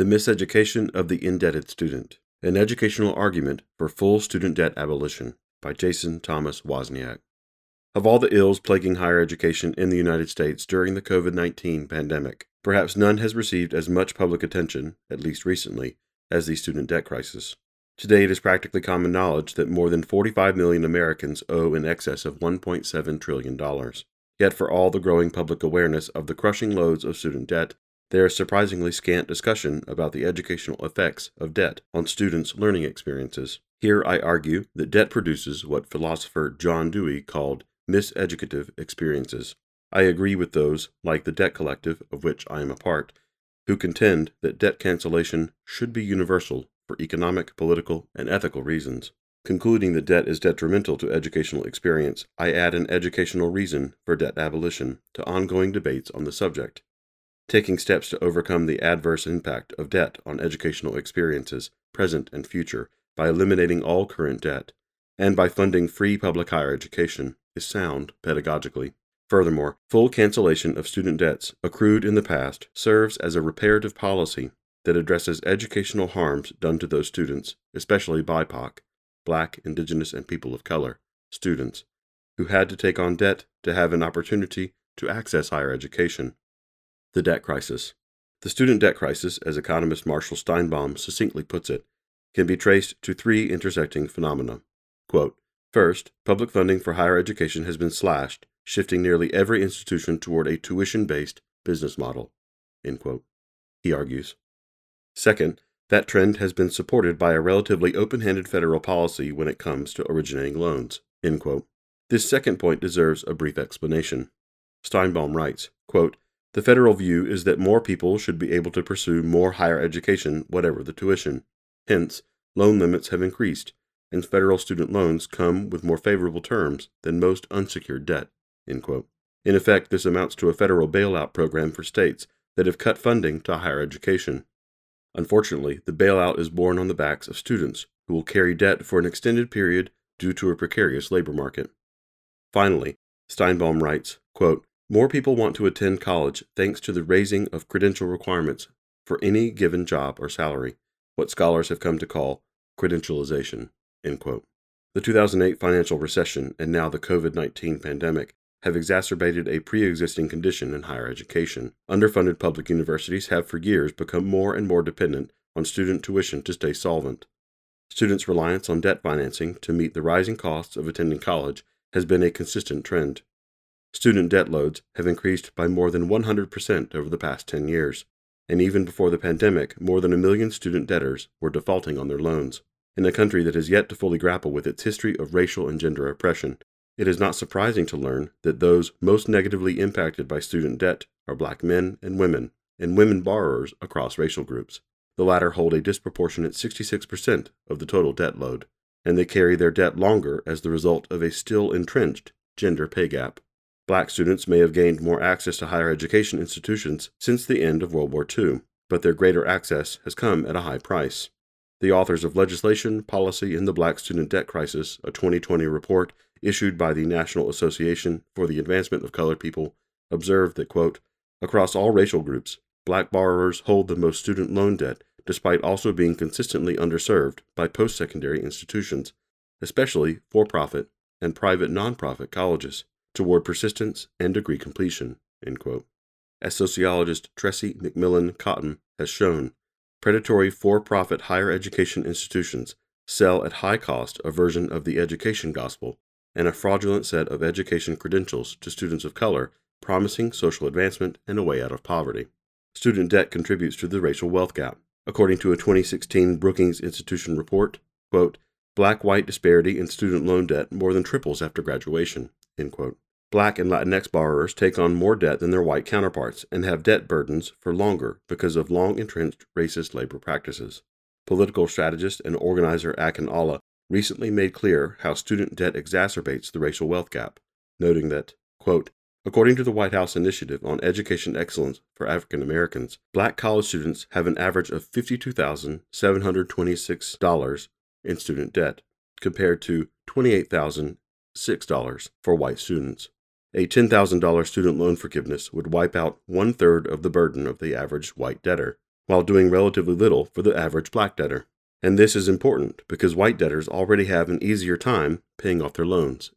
The Miseducation of the Indebted Student An Educational Argument for Full Student Debt Abolition by Jason Thomas Wozniak. Of all the ills plaguing higher education in the United States during the COVID 19 pandemic, perhaps none has received as much public attention, at least recently, as the student debt crisis. Today, it is practically common knowledge that more than 45 million Americans owe in excess of $1.7 trillion. Yet, for all the growing public awareness of the crushing loads of student debt, there is surprisingly scant discussion about the educational effects of debt on students' learning experiences. Here I argue that debt produces what philosopher John Dewey called miseducative experiences. I agree with those, like the Debt Collective, of which I am a part, who contend that debt cancellation should be universal for economic, political, and ethical reasons. Concluding that debt is detrimental to educational experience, I add an educational reason for debt abolition to ongoing debates on the subject taking steps to overcome the adverse impact of debt on educational experiences, present and future, by eliminating all current debt, and by funding free public higher education, is sound pedagogically. Furthermore, full cancellation of student debts accrued in the past serves as a reparative policy that addresses educational harms done to those students, especially BIPOC, Black, Indigenous, and People of Color, students, who had to take on debt to have an opportunity to access higher education. The debt crisis. The student debt crisis, as economist Marshall Steinbaum succinctly puts it, can be traced to three intersecting phenomena. Quote, First, public funding for higher education has been slashed, shifting nearly every institution toward a tuition based business model. He argues. Second, that trend has been supported by a relatively open handed federal policy when it comes to originating loans. This second point deserves a brief explanation. Steinbaum writes quote, the federal view is that more people should be able to pursue more higher education, whatever the tuition. Hence, loan limits have increased, and federal student loans come with more favorable terms than most unsecured debt. In effect, this amounts to a federal bailout program for states that have cut funding to higher education. Unfortunately, the bailout is borne on the backs of students who will carry debt for an extended period due to a precarious labor market. Finally, Steinbaum writes, quote, more people want to attend college thanks to the raising of credential requirements for any given job or salary, what scholars have come to call credentialization. The 2008 financial recession and now the COVID 19 pandemic have exacerbated a pre existing condition in higher education. Underfunded public universities have for years become more and more dependent on student tuition to stay solvent. Students' reliance on debt financing to meet the rising costs of attending college has been a consistent trend. Student debt loads have increased by more than 100% over the past 10 years, and even before the pandemic, more than a million student debtors were defaulting on their loans. In a country that has yet to fully grapple with its history of racial and gender oppression, it is not surprising to learn that those most negatively impacted by student debt are black men and women, and women borrowers across racial groups. The latter hold a disproportionate 66% of the total debt load, and they carry their debt longer as the result of a still entrenched gender pay gap. Black students may have gained more access to higher education institutions since the end of World War II, but their greater access has come at a high price. The authors of Legislation, Policy, and the Black Student Debt Crisis, a 2020 report issued by the National Association for the Advancement of Colored People, observed that, quote, across all racial groups, black borrowers hold the most student loan debt despite also being consistently underserved by post secondary institutions, especially for profit and private nonprofit colleges toward persistence and degree completion. As sociologist Tressie McMillan Cottom has shown, predatory for profit higher education institutions sell at high cost a version of the education gospel and a fraudulent set of education credentials to students of color promising social advancement and a way out of poverty. Student debt contributes to the racial wealth gap. According to a 2016 Brookings Institution report, quote, black white disparity in student loan debt more than triples after graduation. Black and Latinx borrowers take on more debt than their white counterparts and have debt burdens for longer because of long entrenched racist labor practices. Political strategist and organizer Akin recently made clear how student debt exacerbates the racial wealth gap, noting that, quote, According to the White House Initiative on Education Excellence for African Americans, black college students have an average of $52,726 in student debt, compared to $28,006 for white students. A $10,000 student loan forgiveness would wipe out one third of the burden of the average white debtor, while doing relatively little for the average black debtor. And this is important because white debtors already have an easier time paying off their loans.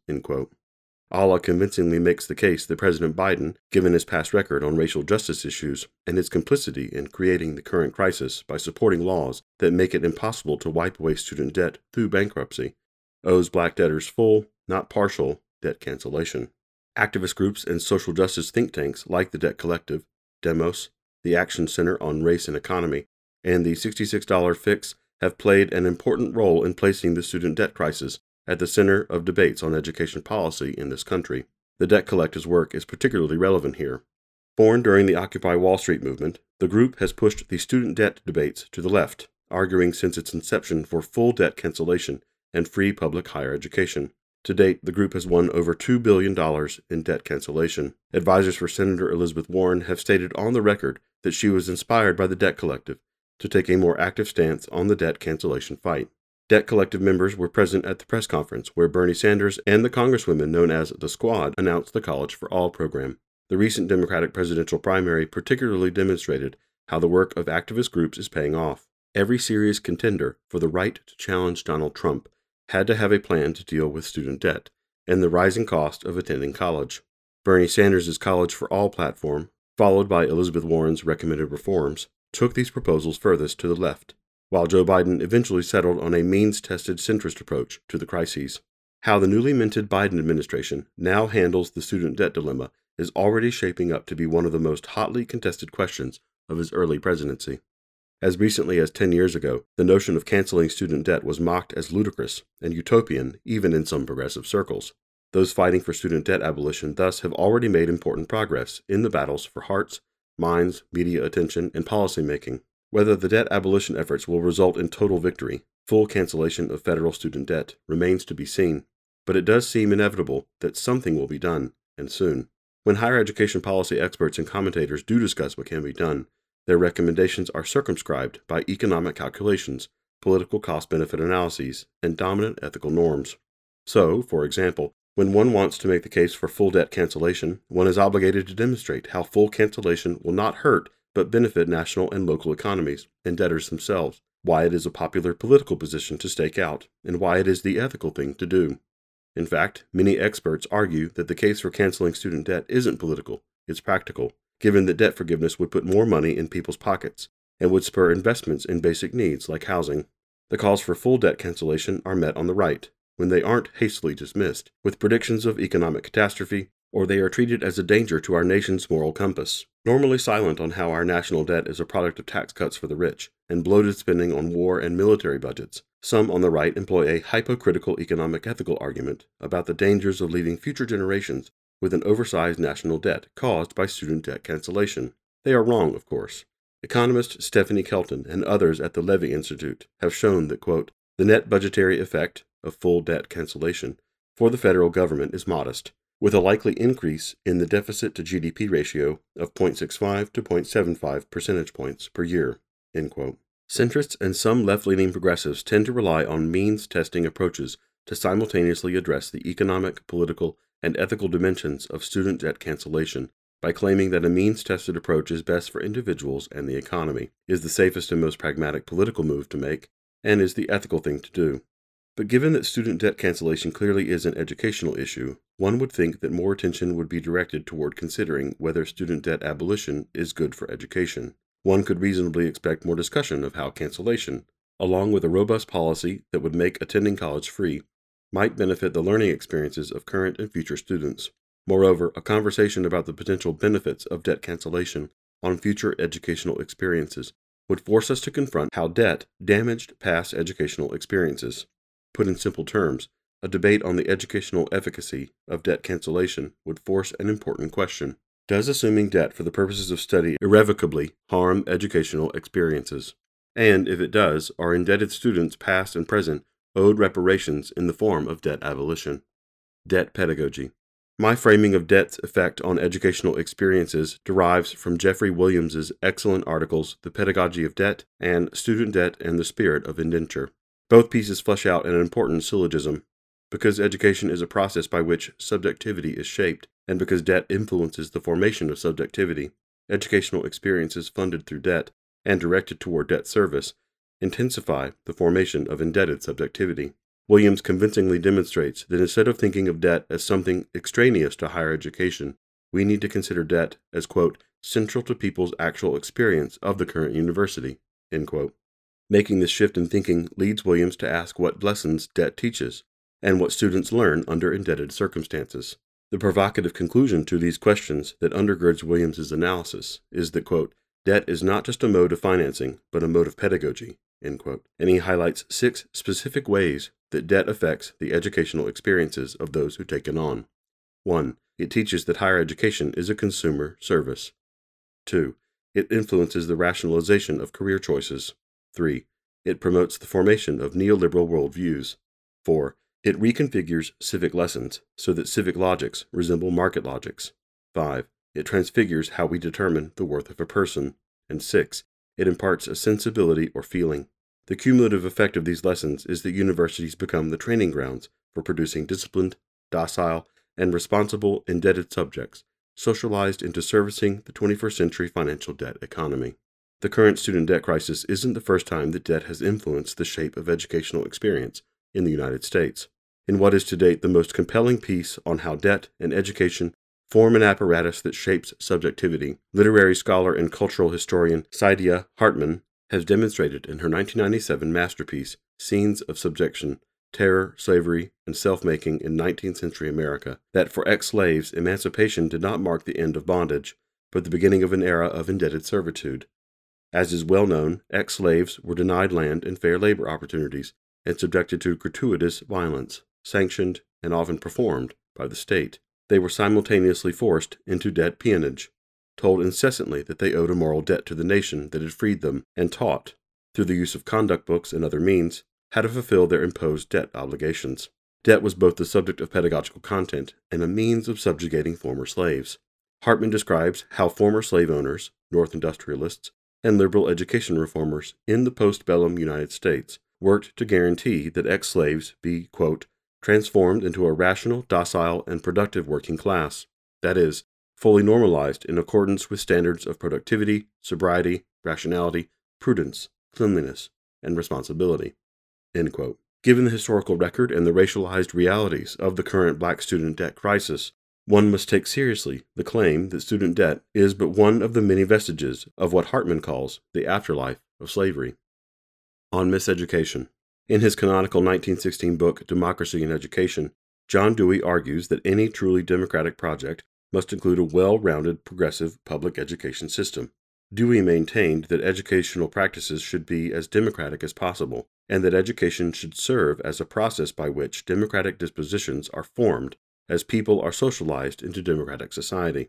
Allah convincingly makes the case that President Biden, given his past record on racial justice issues and his complicity in creating the current crisis by supporting laws that make it impossible to wipe away student debt through bankruptcy, owes black debtors full, not partial, debt cancellation. Activist groups and social justice think tanks like the Debt Collective, Demos, the Action Center on Race and Economy, and the $66 fix have played an important role in placing the student debt crisis at the center of debates on education policy in this country. The Debt Collective's work is particularly relevant here. Born during the Occupy Wall Street movement, the group has pushed the student debt debates to the left, arguing since its inception for full debt cancellation and free public higher education. To date, the group has won over $2 billion in debt cancellation. Advisors for Senator Elizabeth Warren have stated on the record that she was inspired by the Debt Collective to take a more active stance on the debt cancellation fight. Debt Collective members were present at the press conference where Bernie Sanders and the congresswomen known as the Squad announced the College for All program. The recent Democratic presidential primary particularly demonstrated how the work of activist groups is paying off. Every serious contender for the right to challenge Donald Trump had to have a plan to deal with student debt and the rising cost of attending college. Bernie Sanders' College for All platform, followed by Elizabeth Warren's recommended reforms, took these proposals furthest to the left while Joe Biden eventually settled on a means tested centrist approach to the crises. How the newly minted Biden administration now handles the student debt dilemma is already shaping up to be one of the most hotly contested questions of his early presidency. As recently as 10 years ago, the notion of canceling student debt was mocked as ludicrous and utopian even in some progressive circles. Those fighting for student debt abolition thus have already made important progress in the battles for hearts, minds, media attention, and policy making. Whether the debt abolition efforts will result in total victory, full cancellation of federal student debt, remains to be seen, but it does seem inevitable that something will be done, and soon. When higher education policy experts and commentators do discuss what can be done, their recommendations are circumscribed by economic calculations, political cost benefit analyses, and dominant ethical norms. So, for example, when one wants to make the case for full debt cancellation, one is obligated to demonstrate how full cancellation will not hurt but benefit national and local economies and debtors themselves, why it is a popular political position to stake out, and why it is the ethical thing to do. In fact, many experts argue that the case for canceling student debt isn't political, it's practical, given that debt forgiveness would put more money in people's pockets and would spur investments in basic needs like housing. The calls for full debt cancellation are met on the right, when they aren't hastily dismissed, with predictions of economic catastrophe, or they are treated as a danger to our nation's moral compass normally silent on how our national debt is a product of tax cuts for the rich and bloated spending on war and military budgets. Some on the right employ a hypocritical economic ethical argument about the dangers of leaving future generations with an oversized national debt caused by student debt cancellation. They are wrong, of course. Economist Stephanie Kelton and others at the Levy Institute have shown that, quote, the net budgetary effect of full debt cancellation for the federal government is modest, with a likely increase in the deficit to GDP ratio of 0.65 to 0.75 percentage points per year. Centrists and some left leaning progressives tend to rely on means testing approaches to simultaneously address the economic, political, and ethical dimensions of student debt cancellation by claiming that a means tested approach is best for individuals and the economy, is the safest and most pragmatic political move to make, and is the ethical thing to do. But given that student debt cancellation clearly is an educational issue, one would think that more attention would be directed toward considering whether student debt abolition is good for education. One could reasonably expect more discussion of how cancellation, along with a robust policy that would make attending college free, might benefit the learning experiences of current and future students. Moreover, a conversation about the potential benefits of debt cancellation on future educational experiences would force us to confront how debt damaged past educational experiences. Put in simple terms, a debate on the educational efficacy of debt cancellation would force an important question. Does assuming debt for the purposes of study irrevocably harm educational experiences? And if it does, are indebted students, past and present, owed reparations in the form of debt abolition? Debt pedagogy. My framing of debt's effect on educational experiences derives from Jeffrey Williams's excellent articles The Pedagogy of Debt and Student Debt and the Spirit of Indenture. Both pieces flesh out an important syllogism. Because education is a process by which subjectivity is shaped, and because debt influences the formation of subjectivity, educational experiences funded through debt and directed toward debt service, intensify the formation of indebted subjectivity. Williams convincingly demonstrates that instead of thinking of debt as something extraneous to higher education, we need to consider debt as, quote, central to people's actual experience of the current university, end quote. Making this shift in thinking leads Williams to ask what lessons debt teaches and what students learn under indebted circumstances. The provocative conclusion to these questions that undergirds Williams's analysis is that, quote, debt is not just a mode of financing, but a mode of pedagogy. And he highlights six specific ways that debt affects the educational experiences of those who take it on. 1. It teaches that higher education is a consumer service. 2. It influences the rationalization of career choices. 3. It promotes the formation of neoliberal worldviews. 4. It reconfigures civic lessons so that civic logics resemble market logics. 5. It transfigures how we determine the worth of a person. And 6. It imparts a sensibility or feeling. The cumulative effect of these lessons is that universities become the training grounds for producing disciplined, docile, and responsible indebted subjects, socialized into servicing the 21st century financial debt economy. The current student debt crisis isn't the first time that debt has influenced the shape of educational experience in the United States. In what is to date the most compelling piece on how debt and education form an apparatus that shapes subjectivity, literary scholar and cultural historian Saidiya Hartman has demonstrated in her 1997 masterpiece, Scenes of Subjection Terror, Slavery, and Self Making in 19th Century America, that for ex slaves, emancipation did not mark the end of bondage, but the beginning of an era of indebted servitude. As is well known, ex slaves were denied land and fair labor opportunities and subjected to gratuitous violence, sanctioned and often performed by the state. They were simultaneously forced into debt peonage, told incessantly that they owed a moral debt to the nation that had freed them, and taught, through the use of conduct books and other means, how to fulfill their imposed debt obligations. Debt was both the subject of pedagogical content and a means of subjugating former slaves. Hartman describes how former slave owners, North industrialists, and liberal education reformers in the postbellum United States worked to guarantee that ex slaves be, quote, transformed into a rational, docile, and productive working class. That is, fully normalized in accordance with standards of productivity, sobriety, rationality, prudence, cleanliness, and responsibility. Given the historical record and the racialized realities of the current black student debt crisis, one must take seriously the claim that student debt is but one of the many vestiges of what Hartman calls the afterlife of slavery. On miseducation. In his canonical 1916 book, Democracy and Education, John Dewey argues that any truly democratic project must include a well rounded progressive public education system. Dewey maintained that educational practices should be as democratic as possible, and that education should serve as a process by which democratic dispositions are formed as people are socialized into democratic society.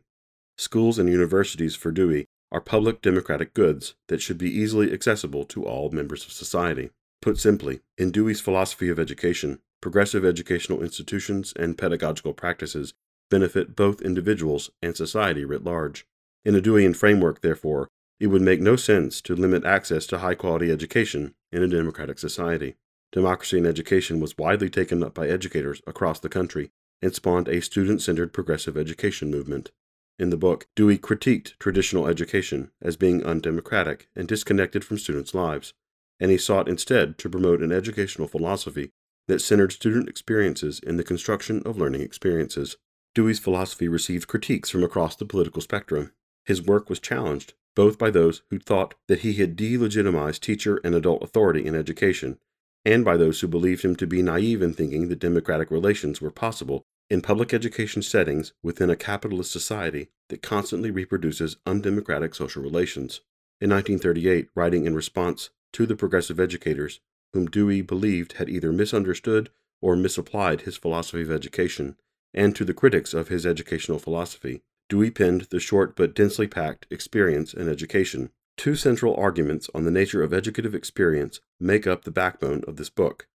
Schools and universities for Dewey are public democratic goods that should be easily accessible to all members of society. Put simply, in Dewey's philosophy of education, progressive educational institutions and pedagogical practices benefit both individuals and society writ large. In a Deweyan framework, therefore, it would make no sense to limit access to high quality education in a democratic society. Democracy and education was widely taken up by educators across the country and spawned a student centered progressive education movement. In the book, Dewey critiqued traditional education as being undemocratic and disconnected from students' lives, and he sought instead to promote an educational philosophy that centered student experiences in the construction of learning experiences. Dewey's philosophy received critiques from across the political spectrum. His work was challenged both by those who thought that he had delegitimized teacher and adult authority in education, and by those who believed him to be naive in thinking that democratic relations were possible in public education settings within a capitalist society that constantly reproduces undemocratic social relations. In 1938, writing in response to the progressive educators, whom Dewey believed had either misunderstood or misapplied his philosophy of education, and to the critics of his educational philosophy, Dewey penned the short but densely packed Experience and Education. Two central arguments on the nature of educative experience make up the backbone of this book.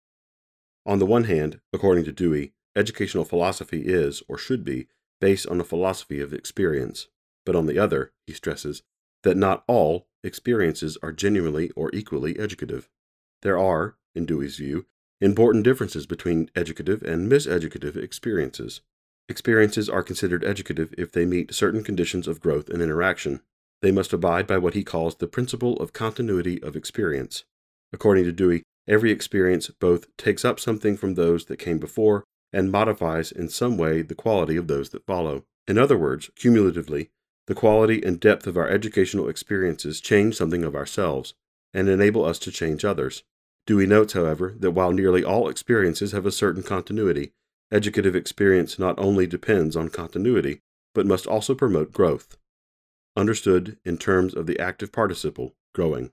On the one hand, according to Dewey, educational philosophy is, or should be, based on a philosophy of experience. But on the other, he stresses that not all experiences are genuinely or equally educative. There are, in Dewey's view, important differences between educative and miseducative experiences. Experiences are considered educative if they meet certain conditions of growth and interaction. they must abide by what he calls the principle of continuity of experience. According to Dewey, every experience both takes up something from those that came before and modifies in some way the quality of those that follow. In other words, cumulatively, the quality and depth of our educational experiences change something of ourselves and enable us to change others. Dewey notes, however, that while nearly all experiences have a certain continuity, educative experience not only depends on continuity, but must also promote growth. Understood in terms of the active participle, growing.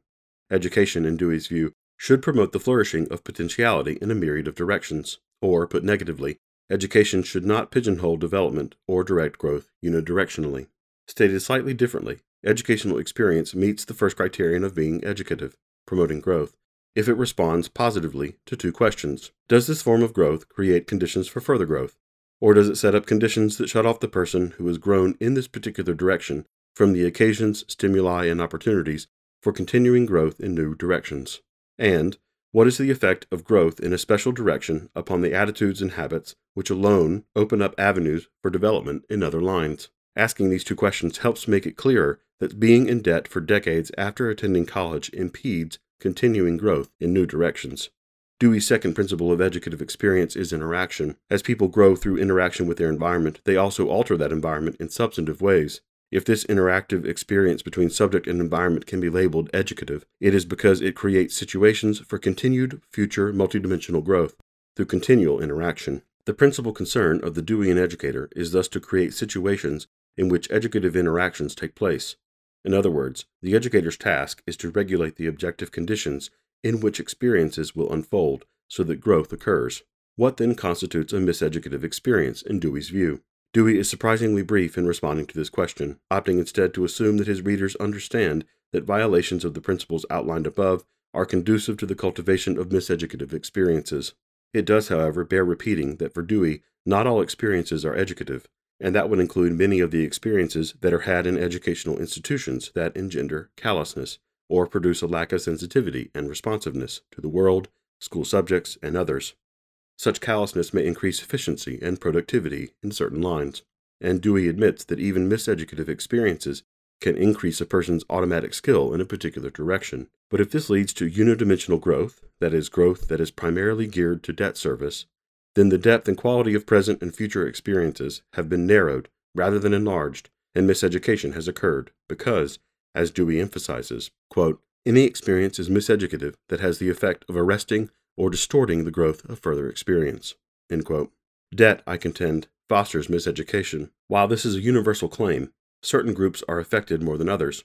Education, in Dewey's view, should promote the flourishing of potentiality in a myriad of directions. Or, put negatively, education should not pigeonhole development or direct growth unidirectionally. Stated slightly differently, educational experience meets the first criterion of being educative, promoting growth, if it responds positively to two questions. Does this form of growth create conditions for further growth? Or does it set up conditions that shut off the person who has grown in this particular direction from the occasions, stimuli, and opportunities for continuing growth in new directions? And what is the effect of growth in a special direction upon the attitudes and habits which alone open up avenues for development in other lines? Asking these two questions helps make it clearer that being in debt for decades after attending college impedes continuing growth in new directions. Dewey's second principle of educative experience is interaction. As people grow through interaction with their environment, they also alter that environment in substantive ways. If this interactive experience between subject and environment can be labeled educative, it is because it creates situations for continued future multidimensional growth through continual interaction. The principal concern of the Deweyan educator is thus to create situations in which educative interactions take place. In other words, the educator's task is to regulate the objective conditions in which experiences will unfold so that growth occurs. What then constitutes a miseducative experience in Dewey's view? Dewey is surprisingly brief in responding to this question, opting instead to assume that his readers understand that violations of the principles outlined above are conducive to the cultivation of miseducative experiences. It does, however, bear repeating that for Dewey, not all experiences are educative, and that would include many of the experiences that are had in educational institutions that engender callousness or produce a lack of sensitivity and responsiveness to the world, school subjects, and others. Such callousness may increase efficiency and productivity in certain lines, and Dewey admits that even miseducative experiences can increase a person's automatic skill in a particular direction. But if this leads to unidimensional growth, that is, growth that is primarily geared to debt service, then the depth and quality of present and future experiences have been narrowed rather than enlarged, and miseducation has occurred because, as Dewey emphasizes, quote, any experience is miseducative that has the effect of arresting or distorting the growth of further experience. Debt, I contend, fosters miseducation. While this is a universal claim, certain groups are affected more than others.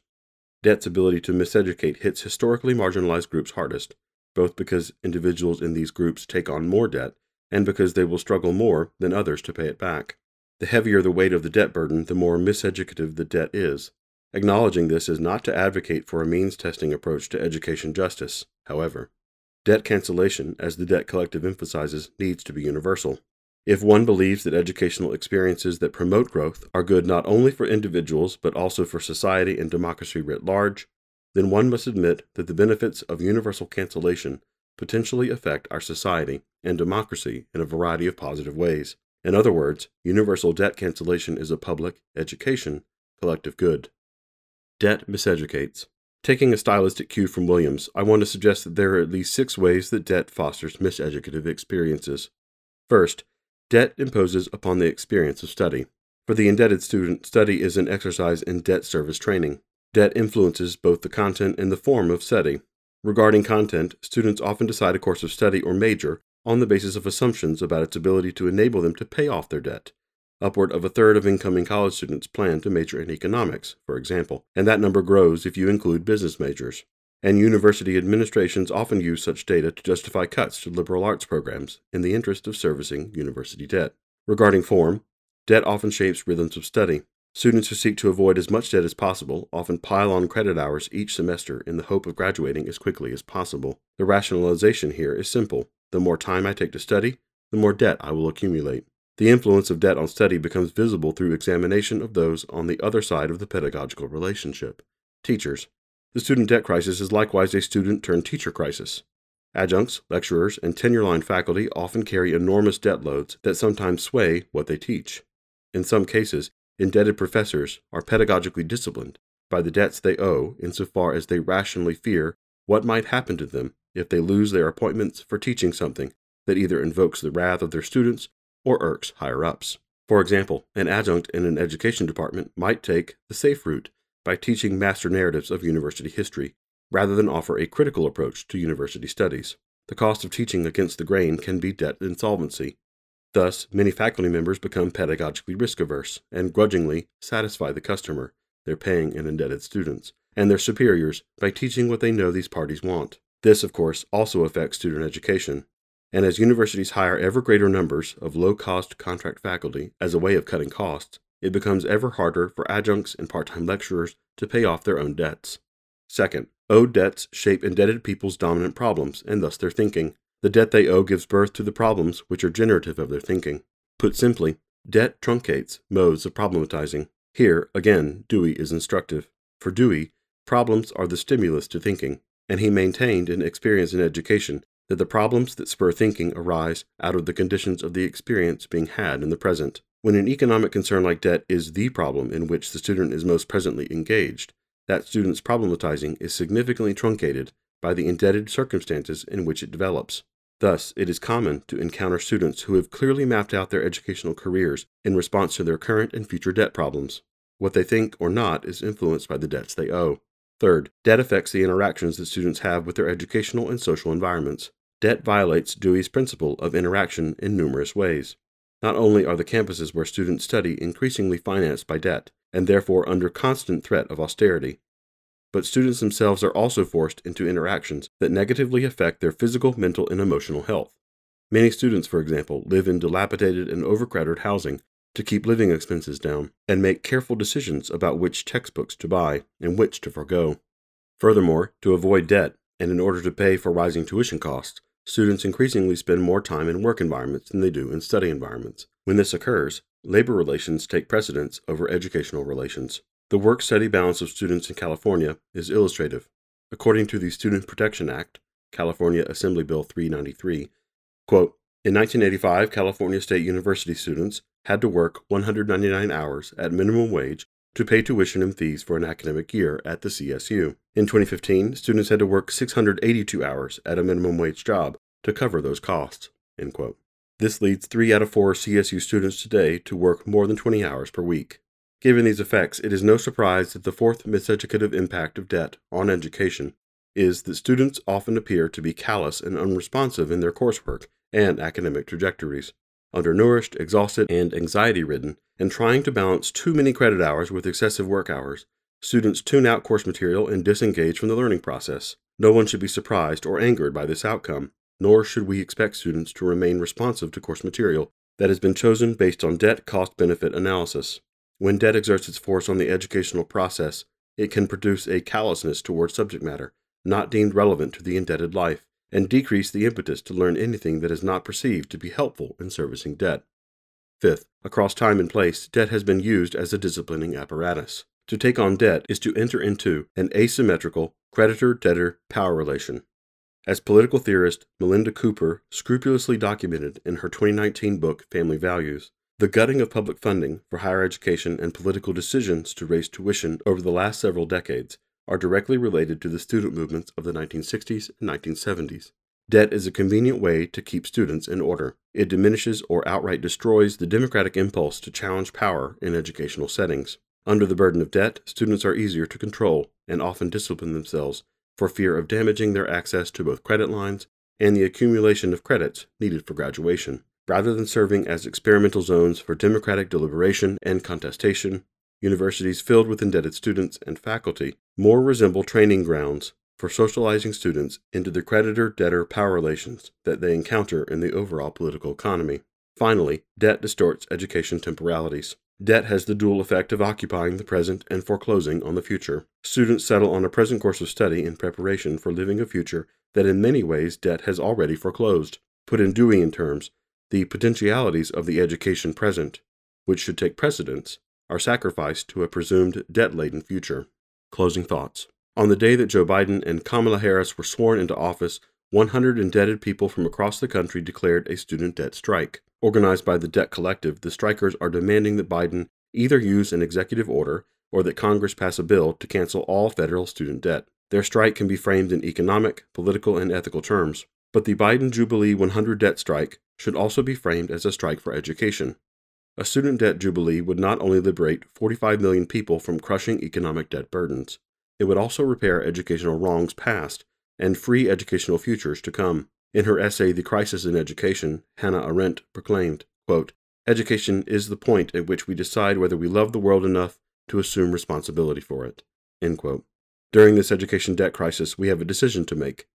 Debt's ability to miseducate hits historically marginalized groups hardest, both because individuals in these groups take on more debt and because they will struggle more than others to pay it back. The heavier the weight of the debt burden, the more miseducative the debt is. Acknowledging this is not to advocate for a means testing approach to education justice, however. Debt cancellation, as the debt collective emphasizes, needs to be universal. If one believes that educational experiences that promote growth are good not only for individuals but also for society and democracy writ large, then one must admit that the benefits of universal cancellation potentially affect our society and democracy in a variety of positive ways. In other words, universal debt cancellation is a public, education, collective good. Debt miseducates. Taking a stylistic cue from Williams, I want to suggest that there are at least six ways that debt fosters miseducative experiences. First, debt imposes upon the experience of study. For the indebted student, study is an exercise in debt service training. Debt influences both the content and the form of study. Regarding content, students often decide a course of study or major on the basis of assumptions about its ability to enable them to pay off their debt. Upward of a third of incoming college students plan to major in economics, for example, and that number grows if you include business majors. And university administrations often use such data to justify cuts to liberal arts programs in the interest of servicing university debt. Regarding form, debt often shapes rhythms of study. Students who seek to avoid as much debt as possible often pile on credit hours each semester in the hope of graduating as quickly as possible. The rationalization here is simple. The more time I take to study, the more debt I will accumulate. The influence of debt on study becomes visible through examination of those on the other side of the pedagogical relationship teachers. The student debt crisis is likewise a student turned teacher crisis. Adjuncts, lecturers, and tenure line faculty often carry enormous debt loads that sometimes sway what they teach. In some cases, indebted professors are pedagogically disciplined, by the debts they owe insofar as they rationally fear what might happen to them if they lose their appointments for teaching something that either invokes the wrath of their students or irks higher ups. For example, an adjunct in an education department might take the safe route by teaching master narratives of university history, rather than offer a critical approach to university studies. The cost of teaching against the grain can be debt insolvency. Thus, many faculty members become pedagogically risk averse and grudgingly satisfy the customer, their paying and indebted students, and their superiors by teaching what they know these parties want. This, of course, also affects student education, and as universities hire ever greater numbers of low cost contract faculty as a way of cutting costs, it becomes ever harder for adjuncts and part time lecturers to pay off their own debts. Second, owed debts shape indebted people's dominant problems and thus their thinking. The debt they owe gives birth to the problems which are generative of their thinking. Put simply, debt truncates modes of problematizing. Here, again, Dewey is instructive. For Dewey, problems are the stimulus to thinking, and he maintained in Experience and Education that the problems that spur thinking arise out of the conditions of the experience being had in the present. When an economic concern like debt is the problem in which the student is most presently engaged, that student's problematizing is significantly truncated by the indebted circumstances in which it develops. Thus, it is common to encounter students who have clearly mapped out their educational careers in response to their current and future debt problems. What they think or not is influenced by the debts they owe. Third, debt affects the interactions that students have with their educational and social environments. Debt violates Dewey's principle of interaction in numerous ways. Not only are the campuses where students study increasingly financed by debt, and therefore under constant threat of austerity, but students themselves are also forced into interactions that negatively affect their physical, mental, and emotional health. Many students, for example, live in dilapidated and overcrowded housing to keep living expenses down, and make careful decisions about which textbooks to buy and which to forego. Furthermore, to avoid debt, and in order to pay for rising tuition costs, students increasingly spend more time in work environments than they do in study environments. When this occurs, labor relations take precedence over educational relations. The work study balance of students in California is illustrative. According to the Student Protection Act, California Assembly Bill 393, quote, in 1985, California State University students had to work 199 hours at minimum wage to pay tuition and fees for an academic year at the CSU. In 2015, students had to work 682 hours at a minimum wage job to cover those costs. This leads three out of four CSU students today to work more than 20 hours per week. Given these effects, it is no surprise that the fourth miseducative impact of debt on education is that students often appear to be callous and unresponsive in their coursework and academic trajectories undernourished, exhausted, and anxiety ridden, and trying to balance too many credit hours with excessive work hours, students tune out course material and disengage from the learning process. No one should be surprised or angered by this outcome, nor should we expect students to remain responsive to course material that has been chosen based on debt cost benefit analysis. When debt exerts its force on the educational process, it can produce a callousness toward subject matter, not deemed relevant to the indebted life, and decrease the impetus to learn anything that is not perceived to be helpful in servicing debt. Fifth, across time and place, debt has been used as a disciplining apparatus. To take on debt is to enter into an asymmetrical creditor debtor power relation. As political theorist Melinda Cooper scrupulously documented in her 2019 book Family Values, the gutting of public funding for higher education and political decisions to raise tuition over the last several decades are directly related to the student movements of the 1960s and 1970s. Debt is a convenient way to keep students in order. It diminishes or outright destroys the democratic impulse to challenge power in educational settings. Under the burden of debt, students are easier to control and often discipline themselves for fear of damaging their access to both credit lines and the accumulation of credits needed for graduation. Rather than serving as experimental zones for democratic deliberation and contestation, universities filled with indebted students and faculty more resemble training grounds for socializing students into the creditor debtor power relations that they encounter in the overall political economy. Finally, debt distorts education temporalities. Debt has the dual effect of occupying the present and foreclosing on the future. Students settle on a present course of study in preparation for living a future that in many ways debt has already foreclosed. Put in Deweyan terms, the potentialities of the education present, which should take precedence, are sacrificed to a presumed debt laden future. Closing thoughts. On the day that Joe Biden and Kamala Harris were sworn into office, 100 indebted people from across the country declared a student debt strike. Organized by the Debt Collective, the strikers are demanding that Biden either use an executive order or that Congress pass a bill to cancel all federal student debt. Their strike can be framed in economic, political, and ethical terms. But the Biden Jubilee 100 debt strike should also be framed as a strike for education. A student debt jubilee would not only liberate 45 million people from crushing economic debt burdens, it would also repair educational wrongs past and free educational futures to come. In her essay, The Crisis in Education, Hannah Arendt proclaimed, quote, Education is the point at which we decide whether we love the world enough to assume responsibility for it. During this education debt crisis, we have a decision to make.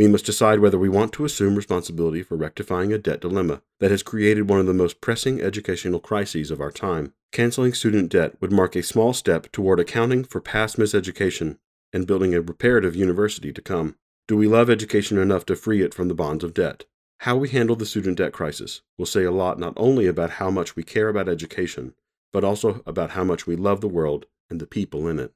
We must decide whether we want to assume responsibility for rectifying a debt dilemma that has created one of the most pressing educational crises of our time. Canceling student debt would mark a small step toward accounting for past miseducation and building a reparative university to come. Do we love education enough to free it from the bonds of debt? How we handle the student debt crisis will say a lot not only about how much we care about education, but also about how much we love the world and the people in it.